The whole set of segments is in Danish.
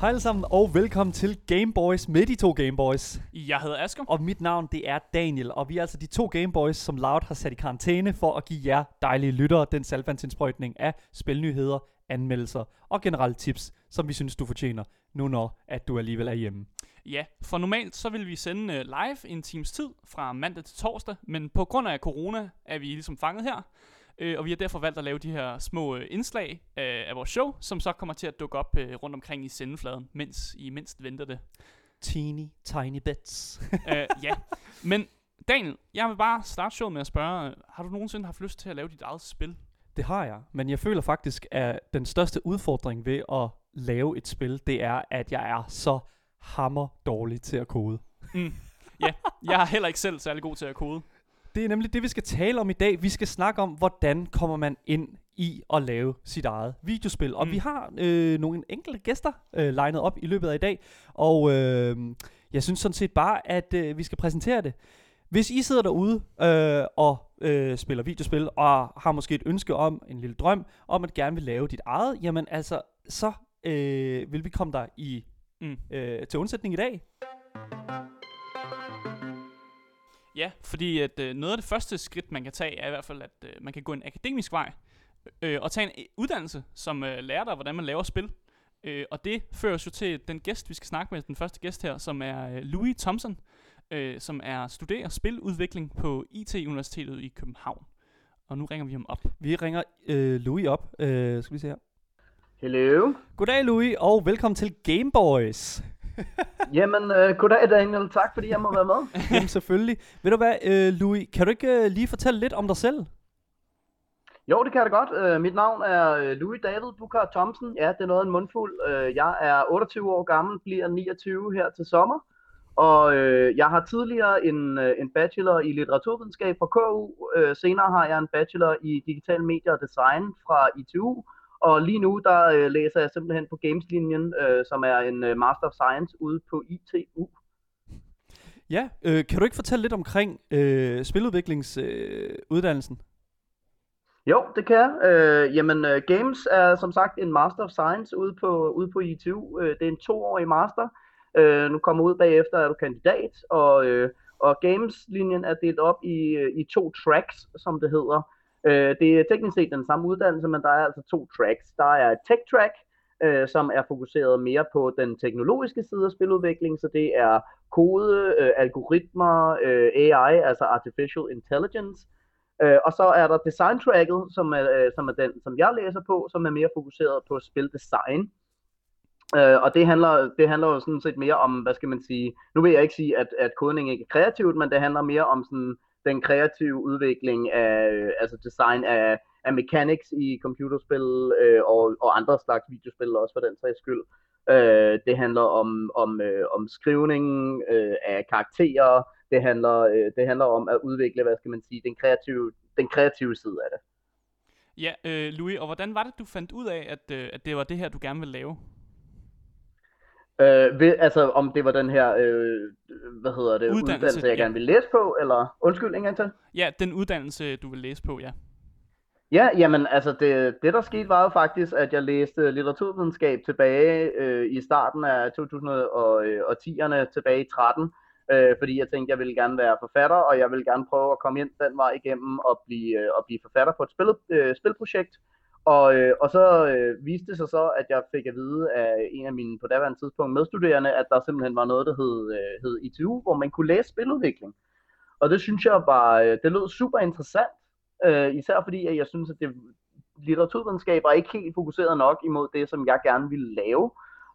Hej alle sammen, og velkommen til Gameboys med de to Gameboys. Jeg hedder Asger. Og mit navn, det er Daniel, og vi er altså de to Gameboys, som Loud har sat i karantæne for at give jer dejlige lyttere den salvandsindsprøjtning af spilnyheder, anmeldelser og generelle tips, som vi synes, du fortjener, nu når at du alligevel er hjemme. Ja, for normalt så vil vi sende uh, live en times tid fra mandag til torsdag, men på grund af corona er vi ligesom fanget her, øh, og vi har derfor valgt at lave de her små øh, indslag øh, af vores show, som så kommer til at dukke op øh, rundt omkring i sendefladen, mens I mindst venter det. Teeny tiny bits. øh, ja, men Daniel, jeg vil bare starte showet med at spørge, øh, har du nogensinde haft lyst til at lave dit eget spil? Det har jeg, men jeg føler faktisk, at den største udfordring ved at lave et spil, det er, at jeg er så hammer dårlig til at kode. Mm. Ja, jeg er heller ikke selv særlig god til at kode. Det er nemlig det, vi skal tale om i dag. Vi skal snakke om, hvordan kommer man ind i at lave sit eget videospil. Og Mm. vi har øh, nogle enkelte gæster øh, legnet op i løbet af i dag. Og øh, jeg synes sådan set bare, at øh, vi skal præsentere det. Hvis I sidder derude øh, og øh, spiller videospil, og har måske et ønske om, en lille drøm, om at gerne vil lave dit eget, jamen altså, så øh, vil vi komme der i Mm. øh, til undsætning i dag. Ja, fordi at øh, noget af det første skridt, man kan tage, er i hvert fald, at øh, man kan gå en akademisk vej øh, og tage en øh, uddannelse, som øh, lærer dig, hvordan man laver spil. Øh, og det fører os jo til den gæst, vi skal snakke med, den første gæst her, som er øh, Louis Thompson, øh, som er studerer spiludvikling på IT-universitetet i København. Og nu ringer vi ham op. Vi ringer øh, Louis op. Øh, skal vi se her. Hello. Goddag Louis, og velkommen til Gameboys. Jamen, øh, goddag Daniel. Tak fordi jeg må være med. Jamen selvfølgelig. Ved du hvad, øh, Louis, kan du ikke øh, lige fortælle lidt om dig selv? Jo, det kan jeg da godt. Øh, mit navn er øh, Louis David Bukar Thomsen. Ja, det er noget af en mundfuld. Øh, jeg er 28 år gammel, bliver 29 her til sommer. Og øh, jeg har tidligere en, øh, en bachelor i litteraturvidenskab fra KU. Øh, senere har jeg en bachelor i digital medier og design fra ITU. Og lige nu, der øh, læser jeg simpelthen på Gameslinjen, øh, som er en øh, Master of Science ude på ITU. Ja, øh, kan du ikke fortælle lidt omkring øh, spiludviklingsuddannelsen? Øh? Jo, det kan jeg. Øh, jamen, uh, Games er som sagt en Master of Science ude på, ude på ITU. Øh, det er en toårig master. Øh, nu kommer ud bagefter, er du kandidat, og, øh, og Games-linjen er delt op i, øh, i to tracks, som det hedder. Øh, det er teknisk set den samme uddannelse, men der er altså to tracks. Der er et tech track, øh, som er fokuseret mere på den teknologiske side af spiludvikling, så det er kode, øh, algoritmer, øh, AI, altså Artificial Intelligence, Øh, og så er der design tracket, som er, øh, som er den, som jeg læser på, som er mere fokuseret på spildesign. Øh, og det handler, det handler jo sådan set mere om, hvad skal man sige, nu vil jeg ikke sige, at, at kodning ikke er kreativt, men det handler mere om sådan den kreative udvikling af, øh, altså design af, af mechanics i computerspil øh, og, og andre slags videospil også for den sags skyld. Øh, det handler om, om, øh, om skrivningen øh, af karakterer, det handler, øh, det handler om at udvikle, hvad skal man sige, den kreative, den kreative side af det. Ja, øh, Louis, og hvordan var det, du fandt ud af, at, øh, at det var det her, du gerne ville lave? Øh, ved, altså om det var den her, øh, hvad hedder det, Uddannelse, uddannelse, jeg ja. gerne ville læse på, eller undskyld en gang til? Ja, den uddannelse, du vil læse på, ja. Ja, jamen altså det, det der skete var jo faktisk, at jeg læste litteraturvidenskab tilbage øh, i starten af 2010'erne, tilbage i 13, øh, fordi jeg tænkte, jeg ville gerne være forfatter, og jeg ville gerne prøve at komme ind den vej igennem og blive, øh, og blive forfatter på et spil, øh, spilprojekt. Og, øh, og så øh, viste det sig så, at jeg fik at vide af en af mine på daværende tidspunkt medstuderende, at der simpelthen var noget, der hed, øh, hed ITU, hvor man kunne læse spiludvikling. Og det synes jeg var, øh, det lød super interessant, øh, især fordi at jeg synes, at det, litteraturvidenskab er ikke helt fokuseret nok imod det, som jeg gerne ville lave.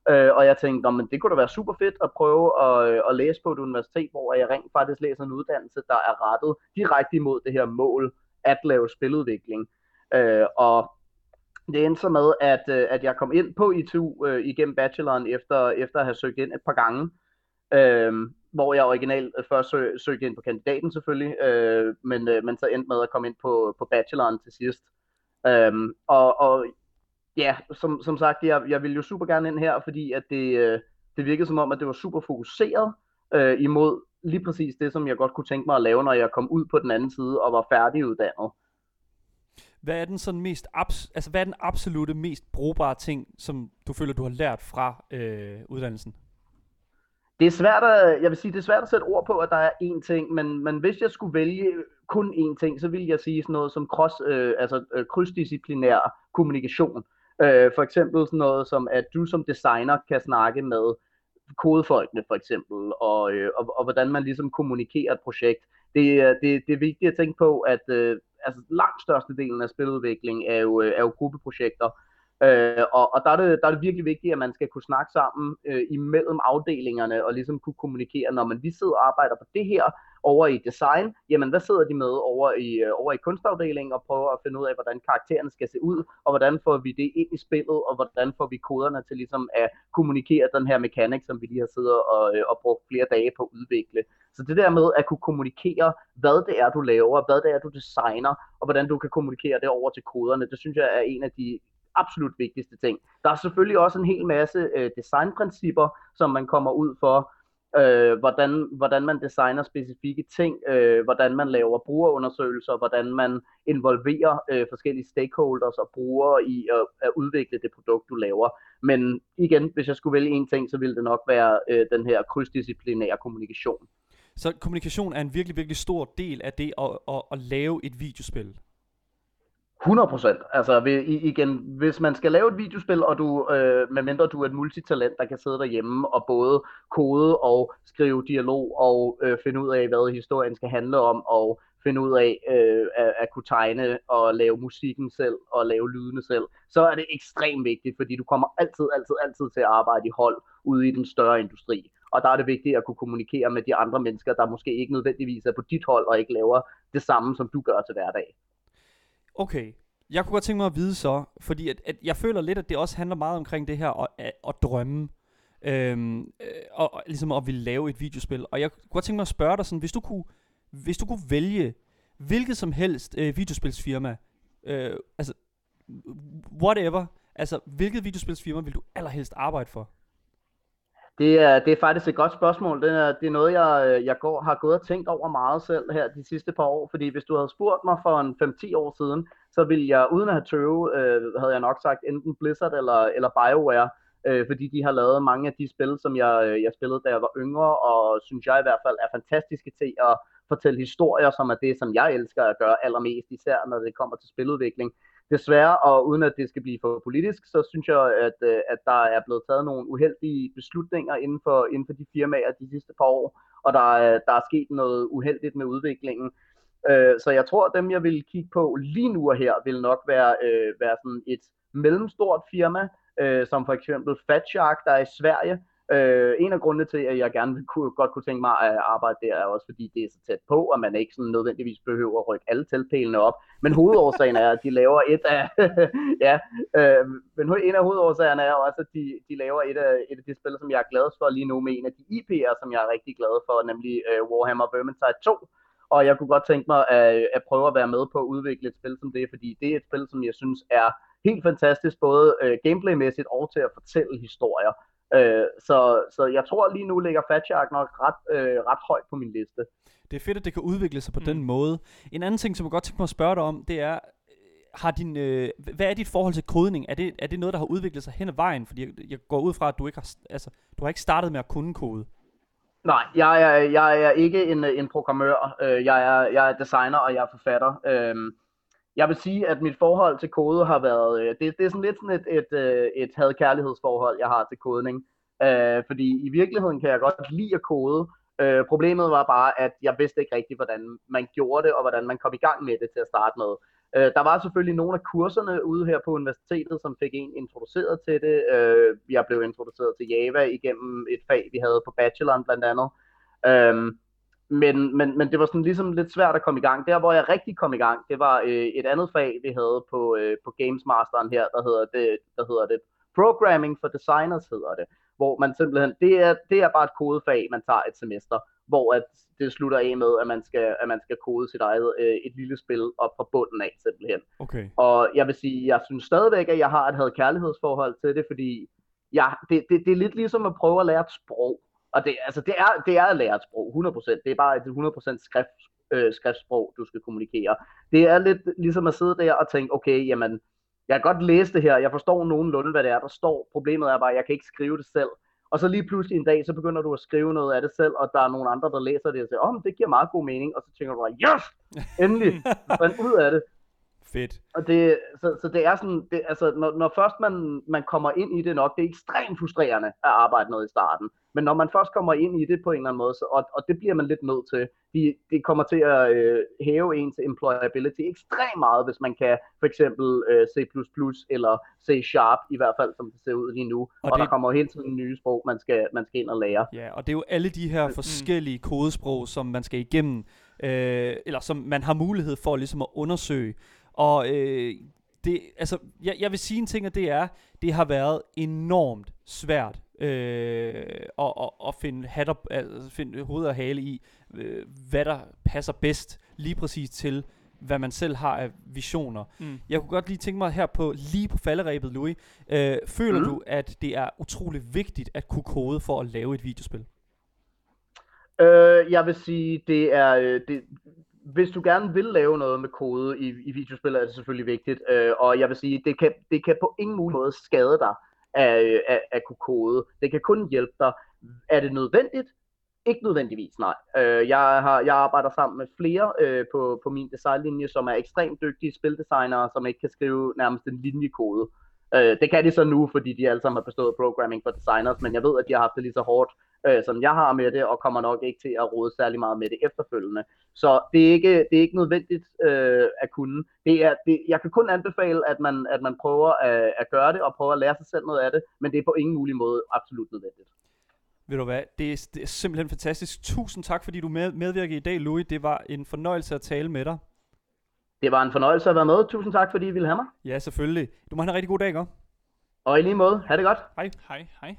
Øh, og jeg tænkte, men det kunne da være super fedt at prøve at, øh, at læse på et universitet, hvor jeg rent faktisk læser en uddannelse, der er rettet direkte imod det her mål, at lave spiludvikling. Øh, og det endte så med, at, øh, at jeg kom ind på ITU øh, igennem bacheloren, efter, efter at have søgt ind et par gange. Øh, hvor jeg originalt øh, først søg, søgte ind på kandidaten selvfølgelig, øh, men, øh, men så endte med at komme ind på, på bacheloren til sidst. Øh, og, og ja, som, som sagt, jeg, jeg ville jo super gerne ind her, fordi at det, øh, det virkede som om, at det var super fokuseret øh, imod lige præcis det, som jeg godt kunne tænke mig at lave, når jeg kom ud på den anden side og var færdiguddannet hvad er den sådan mest abs- altså hvad er den absolute mest brugbare ting, som du føler, du har lært fra øh, uddannelsen? Det er svært at, jeg vil sige, det er svært at sætte ord på, at der er én ting, men, men hvis jeg skulle vælge kun én ting, så ville jeg sige sådan noget som cross, øh, altså øh, krydsdisciplinær kommunikation. Øh, for eksempel sådan noget som, at du som designer kan snakke med kodefolkene for eksempel, og, øh, og, og hvordan man ligesom kommunikerer et projekt. Det, det, det er vigtigt at tænke på, at øh, altså, langt størstedelen af spiludvikling er jo, øh, er jo gruppeprojekter, Øh, og og der, er det, der er det virkelig vigtigt, at man skal kunne snakke sammen øh, imellem afdelingerne og ligesom kunne kommunikere, når man vi sidder og arbejder på det her over i design, jamen hvad sidder de med over i, øh, over i kunstafdelingen og prøver at finde ud af, hvordan karaktererne skal se ud, og hvordan får vi det ind i spillet, og hvordan får vi koderne til ligesom at kommunikere den her mekanik, som vi lige har siddet og, øh, og brugt flere dage på at udvikle. Så det der med at kunne kommunikere, hvad det er, du laver, hvad det er, du designer, og hvordan du kan kommunikere det over til koderne, det synes jeg er en af de absolut vigtigste ting. Der er selvfølgelig også en hel masse øh, designprincipper, som man kommer ud for, øh, hvordan, hvordan man designer specifikke ting, øh, hvordan man laver brugerundersøgelser, hvordan man involverer øh, forskellige stakeholders og brugere i at, at udvikle det produkt, du laver. Men igen, hvis jeg skulle vælge en ting, så ville det nok være øh, den her krydsdisciplinære kommunikation. Så kommunikation er en virkelig, virkelig stor del af det at, at, at lave et videospil. 100% Altså igen, hvis man skal lave et videospil, og du, øh, medmindre du er et multitalent, der kan sidde derhjemme og både kode og skrive dialog og øh, finde ud af, hvad historien skal handle om, og finde ud af øh, at, at kunne tegne og lave musikken selv og lave lydene selv, så er det ekstremt vigtigt, fordi du kommer altid, altid, altid til at arbejde i hold ude i den større industri. Og der er det vigtigt at kunne kommunikere med de andre mennesker, der måske ikke nødvendigvis er på dit hold og ikke laver det samme, som du gør til hverdag. Okay, jeg kunne godt tænke mig at vide så, fordi at, at jeg føler lidt, at det også handler meget omkring det her at, at, at drømme, øhm, øh, og, og ligesom at ville lave et videospil. Og jeg kunne godt tænke mig at spørge dig sådan, hvis du kunne, hvis du kunne vælge hvilket som helst øh, videospilsfirma, øh, altså whatever, altså hvilket videospilsfirma vil du allerhelst arbejde for? Det er, det er faktisk et godt spørgsmål. Det er, det er noget, jeg, jeg går, har gået og tænkt over meget selv her de sidste par år. Fordi hvis du havde spurgt mig for en 5-10 år siden, så ville jeg uden at have tøve, øh, havde jeg nok sagt enten Blizzard eller, eller BioWare. Øh, fordi de har lavet mange af de spil, som jeg, øh, jeg spillede, da jeg var yngre, og synes jeg i hvert fald er fantastiske til at fortælle historier, som er det, som jeg elsker at gøre allermest, især når det kommer til spiludvikling desværre, og uden at det skal blive for politisk, så synes jeg, at, øh, at der er blevet taget nogle uheldige beslutninger inden for, inden for de firmaer de sidste par år, og der, der er sket noget uheldigt med udviklingen. Øh, så jeg tror, at dem, jeg vil kigge på lige nu og her, vil nok være, øh, være sådan et mellemstort firma, øh, som for eksempel Fatshark, der er i Sverige, Øh, en af grundene til, at jeg gerne vil kunne, godt kunne tænke mig at arbejde der, er også fordi det er så tæt på, og man ikke sådan nødvendigvis behøver at rykke alle teltpælene op. Men hovedårsagen er, at de laver et af, ja, øh, men en af hovedårsagerne er også, at de, de laver et af, et af de spil, som jeg er glad for lige nu med en af de IP'er, som jeg er rigtig glad for, nemlig øh, Warhammer Vermintide 2. Og jeg kunne godt tænke mig at, at prøve at være med på at udvikle et spil som det, fordi det er et spil, som jeg synes er helt fantastisk, både øh, gameplaymæssigt og til at fortælle historier. Øh, så, så jeg tror lige nu ligger Fat Shark nok ret, øh, ret højt på min liste. Det er fedt, at det kan udvikle sig på mm. den måde. En anden ting, som jeg godt tænker mig at spørge dig om, det er, har din, øh, hvad er dit forhold til kodning? Er det, er det noget, der har udviklet sig hen ad vejen? Fordi jeg, jeg går ud fra, at du ikke har, altså, du har ikke startet med at kunne kode. Nej, jeg er, jeg er ikke en, en programmør. Øh, jeg er, jeg er designer, og jeg er forfatter. Øh, jeg vil sige, at mit forhold til kode har været, øh, det, det er sådan lidt sådan et, et, øh, et had-kærlighedsforhold, jeg har til kodning. Øh, fordi i virkeligheden kan jeg godt lide at kode. Øh, problemet var bare, at jeg vidste ikke rigtigt, hvordan man gjorde det, og hvordan man kom i gang med det til at starte med. Øh, der var selvfølgelig nogle af kurserne ude her på universitetet, som fik en introduceret til det. Øh, jeg blev introduceret til Java igennem et fag, vi havde på bacheloren blandt andet. Øh, men, men, men det var sådan ligesom lidt svært at komme i gang. Der, hvor jeg rigtig kom i gang, det var øh, et andet fag, vi havde på, øh, på Games Masteren her, der hedder det, der hedder det Programming for Designers hedder det. Hvor man simpelthen, det er, det er bare et kodefag, man tager et semester, hvor at det slutter af med, at man skal, at man skal kode sit eget øh, et lille spil op fra bunden af simpelthen. Okay. Og jeg vil sige, jeg synes stadigvæk, at jeg har et havde kærlighedsforhold til det, fordi jeg, det, det, det er lidt ligesom at prøve at lære et sprog. Og det, altså, det, er, det er at lære et sprog, 100%. Det er bare et 100% skrift, øh, skriftsprog, du skal kommunikere. Det er lidt ligesom at sidde der og tænke, okay, jamen, jeg kan godt læse det her, jeg forstår nogenlunde, hvad det er, der står. Problemet er bare, at jeg kan ikke skrive det selv. Og så lige pludselig en dag, så begynder du at skrive noget af det selv, og der er nogle andre, der læser det og siger, åh, oh, det giver meget god mening. Og så tænker du bare, yes, endelig, fandt ud af det. Fedt. Og det, så, så det er sådan, det, altså, når, når først man, man kommer ind i det nok, det er ekstremt frustrerende at arbejde noget i starten. Men når man først kommer ind i det på en eller anden måde, så, og, og det bliver man lidt nødt til, de, det kommer til at øh, hæve ens employability ekstremt meget, hvis man kan for eksempel øh, C++ eller C Sharp, i hvert fald som det ser ud lige nu. Og, og det... der kommer hele tiden nye sprog, man skal, man skal ind og lære. Ja, og det er jo alle de her mm. forskellige kodesprog, som man skal igennem, øh, eller som man har mulighed for ligesom at undersøge. Og øh, det, altså, jeg, jeg vil sige en ting, og det er, det har været enormt svært øh, at, at, at finde, hatter, altså, finde hoved og hale i, øh, hvad der passer bedst lige præcis til, hvad man selv har af visioner. Mm. Jeg kunne godt lige tænke mig her på, lige på falderæbet, Louis. Øh, føler mm. du, at det er utrolig vigtigt at kunne kode for at lave et videospil? Øh, jeg vil sige, det er, øh, det, hvis du gerne vil lave noget med kode i, i videospil, er det selvfølgelig vigtigt. Øh, og jeg vil sige, det kan, det kan på ingen mulig måde skade dig at, øh, at, at kunne kode. Det kan kun hjælpe dig. Er det nødvendigt? Ikke nødvendigvis, nej. Øh, jeg, har, jeg arbejder sammen med flere øh, på, på min designlinje, som er ekstremt dygtige spildesignere, som ikke kan skrive nærmest en linjekode. Øh, det kan de så nu, fordi de alle sammen har bestået programming for designers, men jeg ved, at de har haft det lige så hårdt øh, som jeg har med det, og kommer nok ikke til at rode særlig meget med det efterfølgende. Så det er ikke, det er ikke nødvendigt øh, at kunne. Det er, det, jeg kan kun anbefale, at man, at man prøver at, at gøre det, og prøver at lære sig selv noget af det, men det er på ingen mulig måde absolut nødvendigt. Ved du hvad, det er, det er simpelthen fantastisk. Tusind tak, fordi du med, medvirker i dag, Louis. Det var en fornøjelse at tale med dig. Det var en fornøjelse at være med. Tusind tak, fordi I ville have mig. Ja, selvfølgelig. Du må have en rigtig god dag, ikke? Og i lige måde. Ha' det godt. Hej. Hej, hej.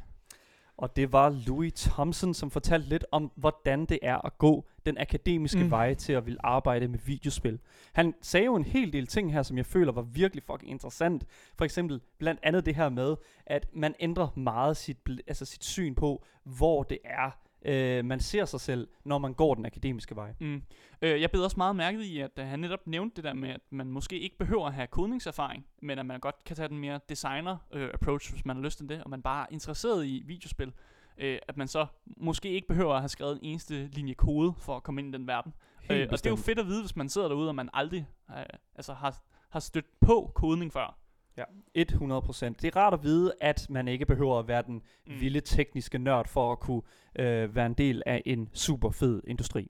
Og det var Louis Thompson, som fortalte lidt om, hvordan det er at gå den akademiske mm. vej til at vil arbejde med videospil. Han sagde jo en hel del ting her, som jeg føler var virkelig fucking interessant. For eksempel blandt andet det her med, at man ændrer meget sit, altså sit syn på, hvor det er, øh, man ser sig selv, når man går den akademiske vej. Mm. Øh, jeg bed også meget mærke i, at uh, han netop nævnte det der med, at man måske ikke behøver at have kodningserfaring, men at man godt kan tage den mere designer-approach, øh, hvis man har lyst til det, og man bare er interesseret i videospil. Øh, at man så måske ikke behøver at have skrevet en eneste linje kode for at komme ind i den verden. Øh, og det er jo fedt at vide, hvis man sidder derude, og man aldrig øh, altså har, har stødt på kodning før. Ja, 100 Det er rart at vide, at man ikke behøver at være den mm. vilde tekniske nørd for at kunne øh, være en del af en super fed industri.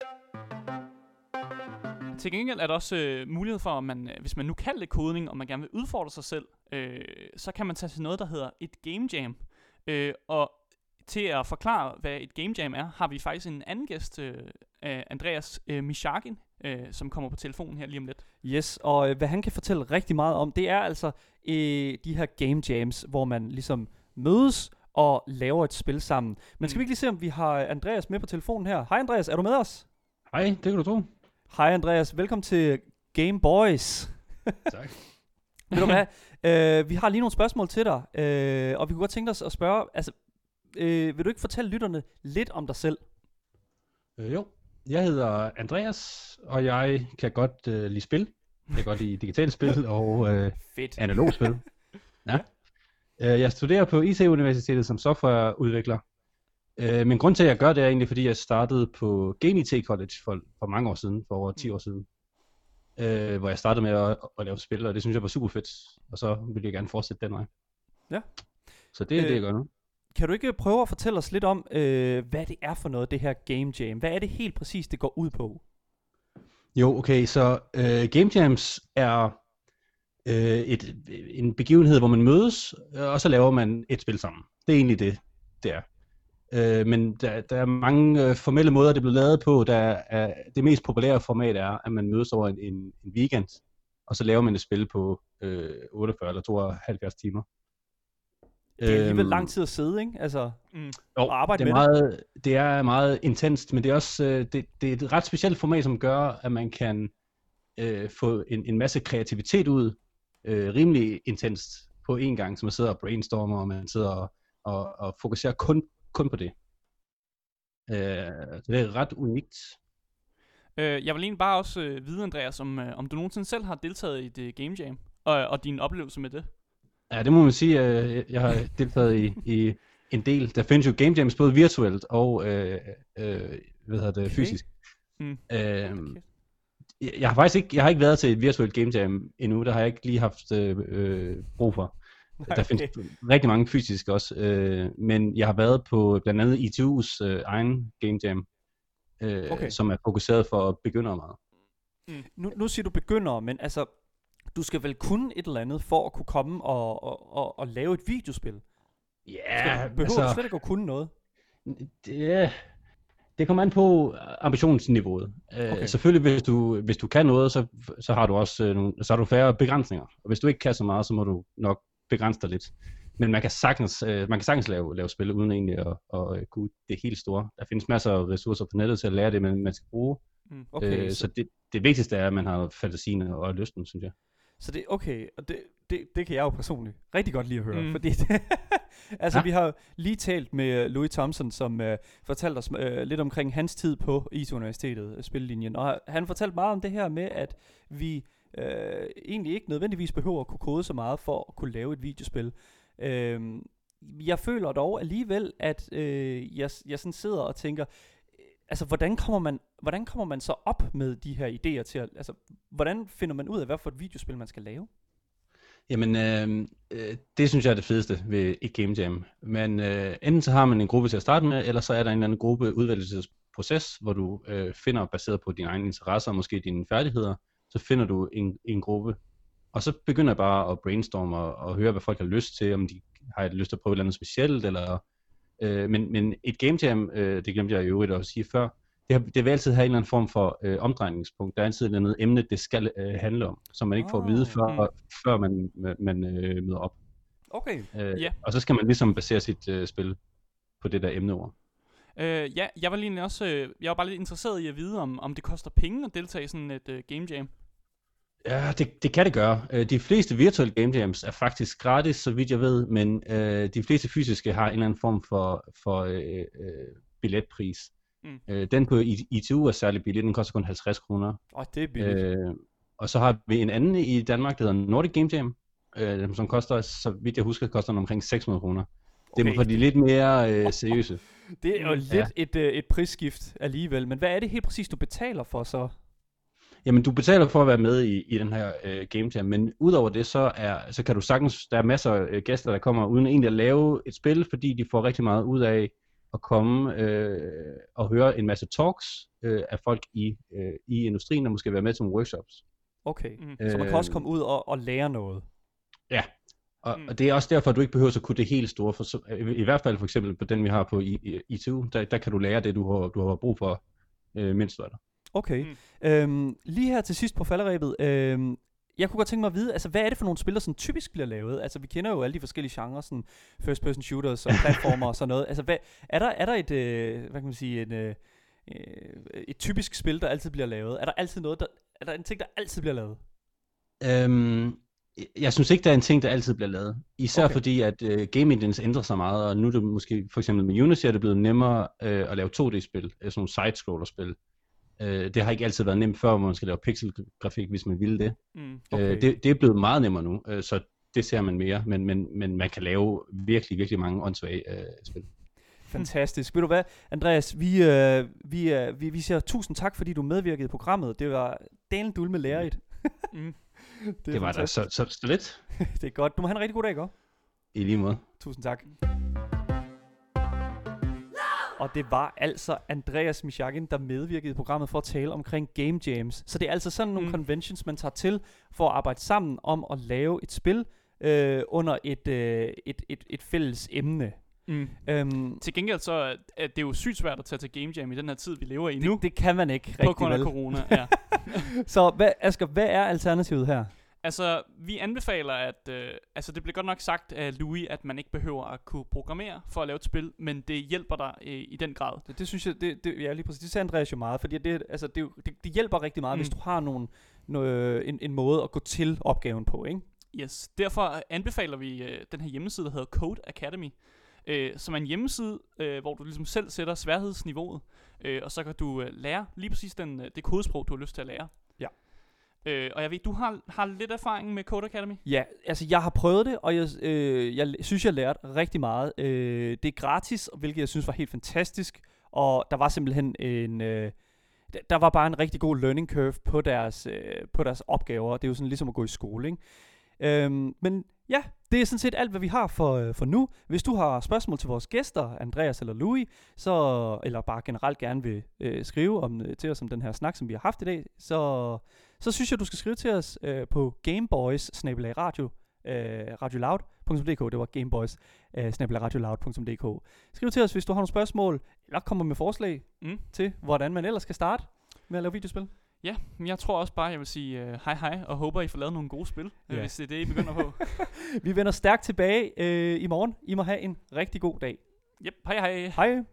Til gengæld er der også øh, mulighed for, at man, øh, hvis man nu kan lidt kodning, og man gerne vil udfordre sig selv, øh, så kan man tage til noget, der hedder et game jam. Øh, og til at forklare, hvad et game jam er, har vi faktisk en anden gæst, øh, Andreas øh, Mishakin, øh, som kommer på telefonen her lige om lidt. Yes, og øh, hvad han kan fortælle rigtig meget om, det er altså øh, de her game jams, hvor man ligesom mødes og laver et spil sammen. Men skal mm. vi ikke lige se, om vi har Andreas med på telefonen her? Hej Andreas, er du med os? Hej, det kan du tro. Hej Andreas, velkommen til Game Boys. tak. Ved du hvad, øh, vi har lige nogle spørgsmål til dig, øh, og vi kunne godt tænke os at spørge, altså, øh, vil du ikke fortælle lytterne lidt om dig selv? Øh, jo, jeg hedder Andreas, og jeg kan godt øh, lide spil. Jeg kan godt lide digitale spil og øh, analog spil. Ja. Øh, jeg studerer på IT-universitetet som softwareudvikler. Øh, men grund til, at jeg gør det, er egentlig, fordi jeg startede på Game IT College for, for mange år siden, for over 10 mm. år siden. Øh, hvor jeg startede med at, at lave spil, og det synes jeg var super fedt. Og så ville jeg gerne fortsætte den vej. Ja. Så det er øh, det, jeg gør nu. Kan du ikke prøve at fortælle os lidt om, øh, hvad det er for noget, det her Game Jam? Hvad er det helt præcis, det går ud på? Jo, okay, så øh, Game Jams er øh, et, en begivenhed, hvor man mødes, øh, og så laver man et spil sammen. Det er egentlig det, det er. Øh, men der, der er mange øh, formelle måder, det bliver lavet på. Der er, det mest populære format er, at man mødes over en, en, en weekend, og så laver man et spil på øh, 48 eller 72 timer. Det er alligevel øhm, lang tid at sidde, ikke? Altså, mm. jo, og arbejde det er med meget, det. det er meget intenst, men det er også øh, det, det er et ret specielt format, som gør, at man kan øh, få en, en masse kreativitet ud, øh, rimelig intenst på en gang, så man sidder og brainstormer, og man sidder og, og, og fokuserer kun, kun på det. Øh, så det er ret unikt. Øh, jeg vil egentlig bare også øh, vide, Andreas, om, øh, om du nogensinde selv har deltaget i et øh, game jam, og, og din oplevelse med det. Ja, det må man sige. Øh, jeg har deltaget i, i en del. Der findes jo game jams både virtuelt og øh, øh, hvad hedder det, okay. fysisk. Mm. Øh, okay. jeg har faktisk ikke, jeg har ikke været til et virtuelt game jam endnu. Der har jeg ikke lige haft øh, øh brug for. Okay. Der findes rigtig mange fysiske også. Øh, men jeg har været på blandt andet ITU's øh, egen game jam, øh, okay. som er fokuseret for begyndere meget. Mm. Nu, nu siger du begyndere, men altså, du skal vel kunne et eller andet for at kunne komme og, og, og, og lave et videospil? Ja, yeah, behøver altså, du slet ikke at kunne noget? Det, det kommer an på ambitionsniveauet. Øh, okay. Uh, selvfølgelig, hvis du, hvis du kan noget, så, så har du også uh, nogle, så har du færre begrænsninger. Og hvis du ikke kan så meget, så må du nok begrænse dig lidt. Men man kan sagtens, uh, man kan sagtens lave, lave spil uden egentlig at, at, at kunne det helt store. Der findes masser af ressourcer på nettet til at lære det, man, man skal bruge. Mm, okay, så, så det, det vigtigste er, at man har fantasien og lysten, synes jeg. Så det okay, og det, det, det kan jeg jo personligt rigtig godt lide at høre, mm. fordi det, altså ja. vi har lige talt med Louis Thompson, som uh, fortalte os uh, lidt omkring hans tid på IT-universitetet, uh, spillelinjen, og han fortalte meget om det her med, at vi uh, egentlig ikke nødvendigvis behøver at kunne kode så meget for at kunne lave et videospil. Uh, jeg føler dog alligevel, at uh, jeg, jeg sådan sidder og tænker, altså hvordan kommer man hvordan kommer man så op med de her idéer til at, altså hvordan finder man ud af hvad for et videospil man skal lave? Jamen, øh, øh, det synes jeg er det fedeste ved et game jam. Men øh, enten så har man en gruppe til at starte med, eller så er der en eller anden gruppe udvalgelsesproces, hvor du øh, finder, baseret på dine egne interesser og måske dine færdigheder, så finder du en, en gruppe. Og så begynder jeg bare at brainstorme og, og høre, hvad folk har lyst til, om de har lyst til at prøve et eller andet specielt, eller Øh, men, men et game jam, øh, det glemte jeg i øvrigt at sige før, det, det vil altid have en eller anden form for øh, omdrejningspunkt. Der er altid et eller andet emne, det skal øh, handle om, som man ikke får at vide, før, mm. før man, man øh, møder op. Okay. Øh, yeah. Og så skal man ligesom basere sit øh, spil på det der emneord. Øh, ja, jeg var lige også, øh, jeg var bare lidt interesseret i at vide, om, om det koster penge at deltage i sådan et øh, game jam. Ja, det, det kan det gøre. Øh, de fleste virtuelle game jams er faktisk gratis, så vidt jeg ved, men øh, de fleste fysiske har en eller anden form for, for øh, øh, billetpris. Mm. Øh, den på ITU er særlig billig, den koster kun 50 kroner. Åh, oh, det er billigt. Øh, og så har vi en anden i Danmark, der hedder Nordic Game Jam, øh, som koster, så vidt jeg husker, koster den omkring 600 kroner. Okay. Det er for de lidt mere øh, seriøse. det er jo lidt ja. et, øh, et prisskift alligevel, men hvad er det helt præcis, du betaler for så? Jamen, du betaler for at være med i, i den her øh, game jam, men udover det, så, er, så kan du sagtens, der er masser af øh, gæster, der kommer uden egentlig at lave et spil, fordi de får rigtig meget ud af at komme øh, og høre en masse talks øh, af folk i, øh, i industrien, der måske være med til nogle workshops. Okay, mm. så man kan også komme ud og, og lære noget. Ja, og, mm. og det er også derfor, at du ikke behøver at kunne det helt store. For så, i, I hvert fald for eksempel på den, vi har på ITU, der, der kan du lære det, du har, du har brug for, øh, mens du er der. Okay. Mm. Øhm, lige her til sidst på falderæbet, øhm, jeg kunne godt tænke mig at vide, altså hvad er det for nogle spil, der sådan typisk bliver lavet? Altså vi kender jo alle de forskellige genrer, sådan first person shooters og platformer og sådan noget. Altså hvad, er, der, er der et, øh, hvad kan man sige, en, øh, øh, et typisk spil, der altid bliver lavet? Er der altid noget, der, er der en ting, der altid bliver lavet? Øhm, jeg synes ikke, der er en ting, der altid bliver lavet. Især okay. fordi, at øh, game engines ændrer sig meget, og nu er det måske, for eksempel med Unity, er det blevet nemmere øh, at lave 2D-spil, øh, sådan nogle side-scroller-spil. Øh, det har ikke altid været nemt før, hvor man skal lave pixelgrafik, hvis man ville det. Mm, øh, okay. øh, det. Det er blevet meget nemmere nu, øh, så det ser man mere, men, men, men man kan lave virkelig, virkelig mange åndssvage øh, spil. Fantastisk. Ved du hvad, Andreas, vi, øh, vi, øh, vi, vi siger tusind tak, fordi du medvirkede i programmet. Det var dalen dul med lærerigt. mm. det, det var da så, så, så lidt. det er godt. Du må have en rigtig god dag, ikke? I lige måde. Tusind tak. Og det var altså Andreas Mishakin, der medvirkede i programmet for at tale omkring game jams. Så det er altså sådan nogle mm. conventions, man tager til for at arbejde sammen om at lave et spil øh, under et, øh, et, et, et fælles emne. Mm. Øhm, til gengæld så er det jo sygt svært at tage til Game Jam i den her tid, vi lever i det, nu. Det kan man ikke rigtig På grund af corona, ja. så hvad, Asger, hvad er alternativet her? Altså, vi anbefaler, at... Øh, altså, det bliver godt nok sagt af Louis, at man ikke behøver at kunne programmere for at lave et spil, men det hjælper dig øh, i den grad. Det, det synes jeg, det, det, ja, lige præcis. Det sagde Andreas jo meget, fordi det, altså, det, det, det hjælper rigtig meget, mm. hvis du har nogle, nogle, en, en måde at gå til opgaven på, ikke? Yes, derfor anbefaler vi øh, den her hjemmeside, der hedder Code Academy. øh, som er en hjemmeside, øh, hvor du ligesom selv sætter sværhedsniveauet, øh, og så kan du øh, lære lige præcis den, øh, det kodesprog, du har lyst til at lære. Øh, og jeg ved, du har, har lidt erfaring med Code Academy. Ja, altså jeg har prøvet det, og jeg, øh, jeg synes, jeg lærte rigtig meget. Øh, det er gratis, hvilket jeg synes var helt fantastisk, og der var simpelthen en... Øh, der var bare en rigtig god learning curve på deres, øh, på deres opgaver. Det er jo sådan ligesom at gå i skole, ikke? Øhm, men ja, det er sådan set alt, hvad vi har for, øh, for nu. Hvis du har spørgsmål til vores gæster, Andreas eller Louis, så, eller bare generelt gerne vil øh, skrive om, øh, til os om den her snak, som vi har haft i dag, så, så synes jeg, du skal skrive til os øh, på gameboys radio, øh, radioloud.dk. Det var gameboys øh, radioloud.dk. Skriv til os, hvis du har nogle spørgsmål, eller kommer med forslag mm. til, hvordan man ellers skal starte med at lave videospil. Ja, men jeg tror også bare, jeg vil sige uh, hej hej, og håber, I får lavet nogle gode spil, yeah. hvis det er det, I begynder på. Vi vender stærkt tilbage uh, i morgen. I må have en rigtig god dag. Yep, hej hej. Hej.